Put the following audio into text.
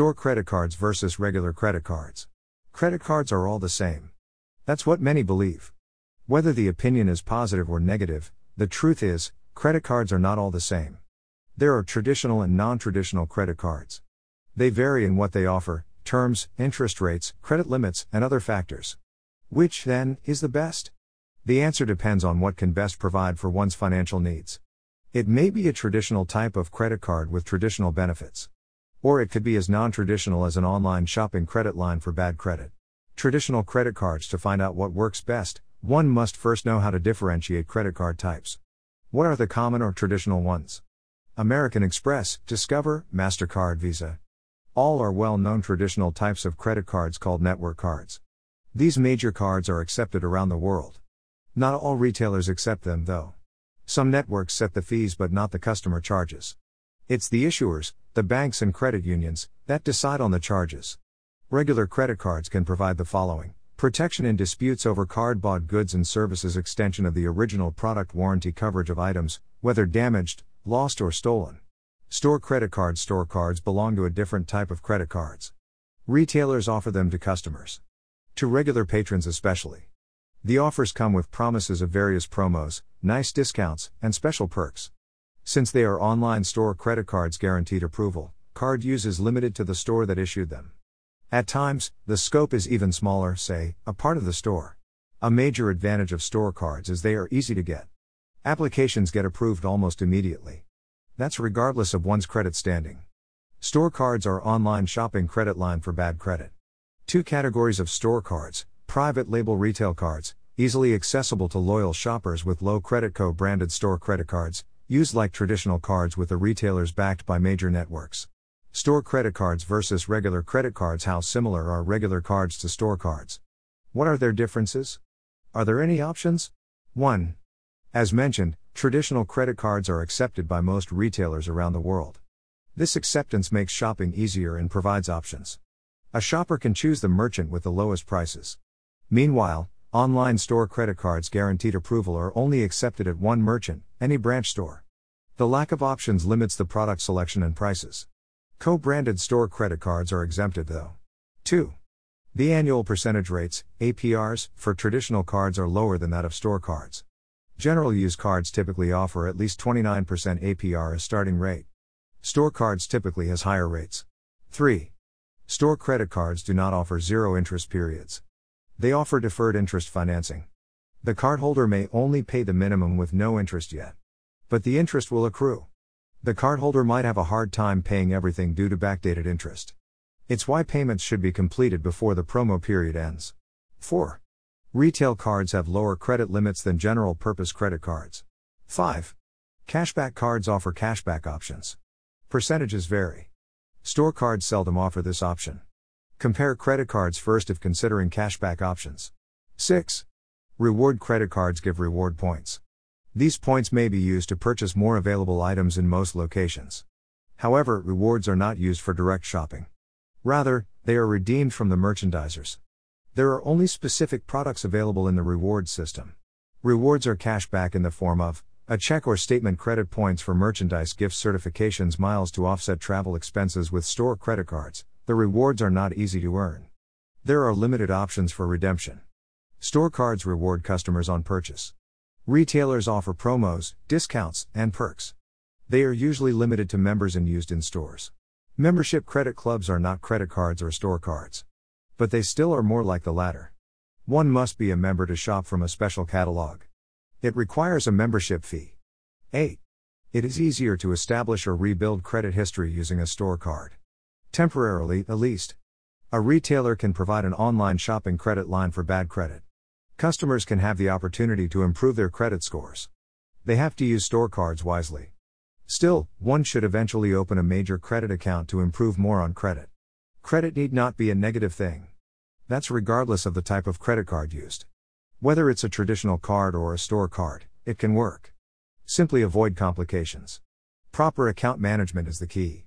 Store credit cards versus regular credit cards. Credit cards are all the same. That's what many believe. Whether the opinion is positive or negative, the truth is, credit cards are not all the same. There are traditional and non traditional credit cards. They vary in what they offer, terms, interest rates, credit limits, and other factors. Which, then, is the best? The answer depends on what can best provide for one's financial needs. It may be a traditional type of credit card with traditional benefits. Or it could be as non traditional as an online shopping credit line for bad credit. Traditional credit cards To find out what works best, one must first know how to differentiate credit card types. What are the common or traditional ones? American Express, Discover, MasterCard, Visa. All are well known traditional types of credit cards called network cards. These major cards are accepted around the world. Not all retailers accept them, though. Some networks set the fees but not the customer charges. It's the issuers, the banks and credit unions, that decide on the charges. Regular credit cards can provide the following protection in disputes over card bought goods and services, extension of the original product warranty coverage of items, whether damaged, lost, or stolen. Store credit cards Store cards belong to a different type of credit cards. Retailers offer them to customers. To regular patrons, especially. The offers come with promises of various promos, nice discounts, and special perks. Since they are online store credit cards guaranteed approval, card use is limited to the store that issued them. At times, the scope is even smaller, say, a part of the store. A major advantage of store cards is they are easy to get. Applications get approved almost immediately. That's regardless of one's credit standing. Store cards are online shopping credit line for bad credit. Two categories of store cards private label retail cards, easily accessible to loyal shoppers with low credit co branded store credit cards, used like traditional cards with the retailers backed by major networks. Store credit cards versus regular credit cards How similar are regular cards to store cards? What are their differences? Are there any options? 1. As mentioned, traditional credit cards are accepted by most retailers around the world. This acceptance makes shopping easier and provides options. A shopper can choose the merchant with the lowest prices. Meanwhile, online store credit cards guaranteed approval are only accepted at one merchant, any branch store. The lack of options limits the product selection and prices. Co branded store credit cards are exempted though. 2. The annual percentage rates, APRs, for traditional cards are lower than that of store cards. General use cards typically offer at least 29% APR as starting rate. Store cards typically has higher rates. 3. Store credit cards do not offer zero interest periods. They offer deferred interest financing. The cardholder may only pay the minimum with no interest yet. But the interest will accrue. The cardholder might have a hard time paying everything due to backdated interest. It's why payments should be completed before the promo period ends. 4. Retail cards have lower credit limits than general purpose credit cards. 5. Cashback cards offer cashback options. Percentages vary. Store cards seldom offer this option. Compare credit cards first if considering cashback options. 6. Reward credit cards give reward points. These points may be used to purchase more available items in most locations. However, rewards are not used for direct shopping. Rather, they are redeemed from the merchandisers. There are only specific products available in the reward system. Rewards are cash back in the form of a check or statement credit points for merchandise gift certifications miles to offset travel expenses with store credit cards, the rewards are not easy to earn. There are limited options for redemption. Store cards reward customers on purchase. Retailers offer promos, discounts, and perks. They are usually limited to members and used in stores. Membership credit clubs are not credit cards or store cards. But they still are more like the latter. One must be a member to shop from a special catalog. It requires a membership fee. 8. It is easier to establish or rebuild credit history using a store card. Temporarily, at least. A retailer can provide an online shopping credit line for bad credit. Customers can have the opportunity to improve their credit scores. They have to use store cards wisely. Still, one should eventually open a major credit account to improve more on credit. Credit need not be a negative thing. That's regardless of the type of credit card used. Whether it's a traditional card or a store card, it can work. Simply avoid complications. Proper account management is the key.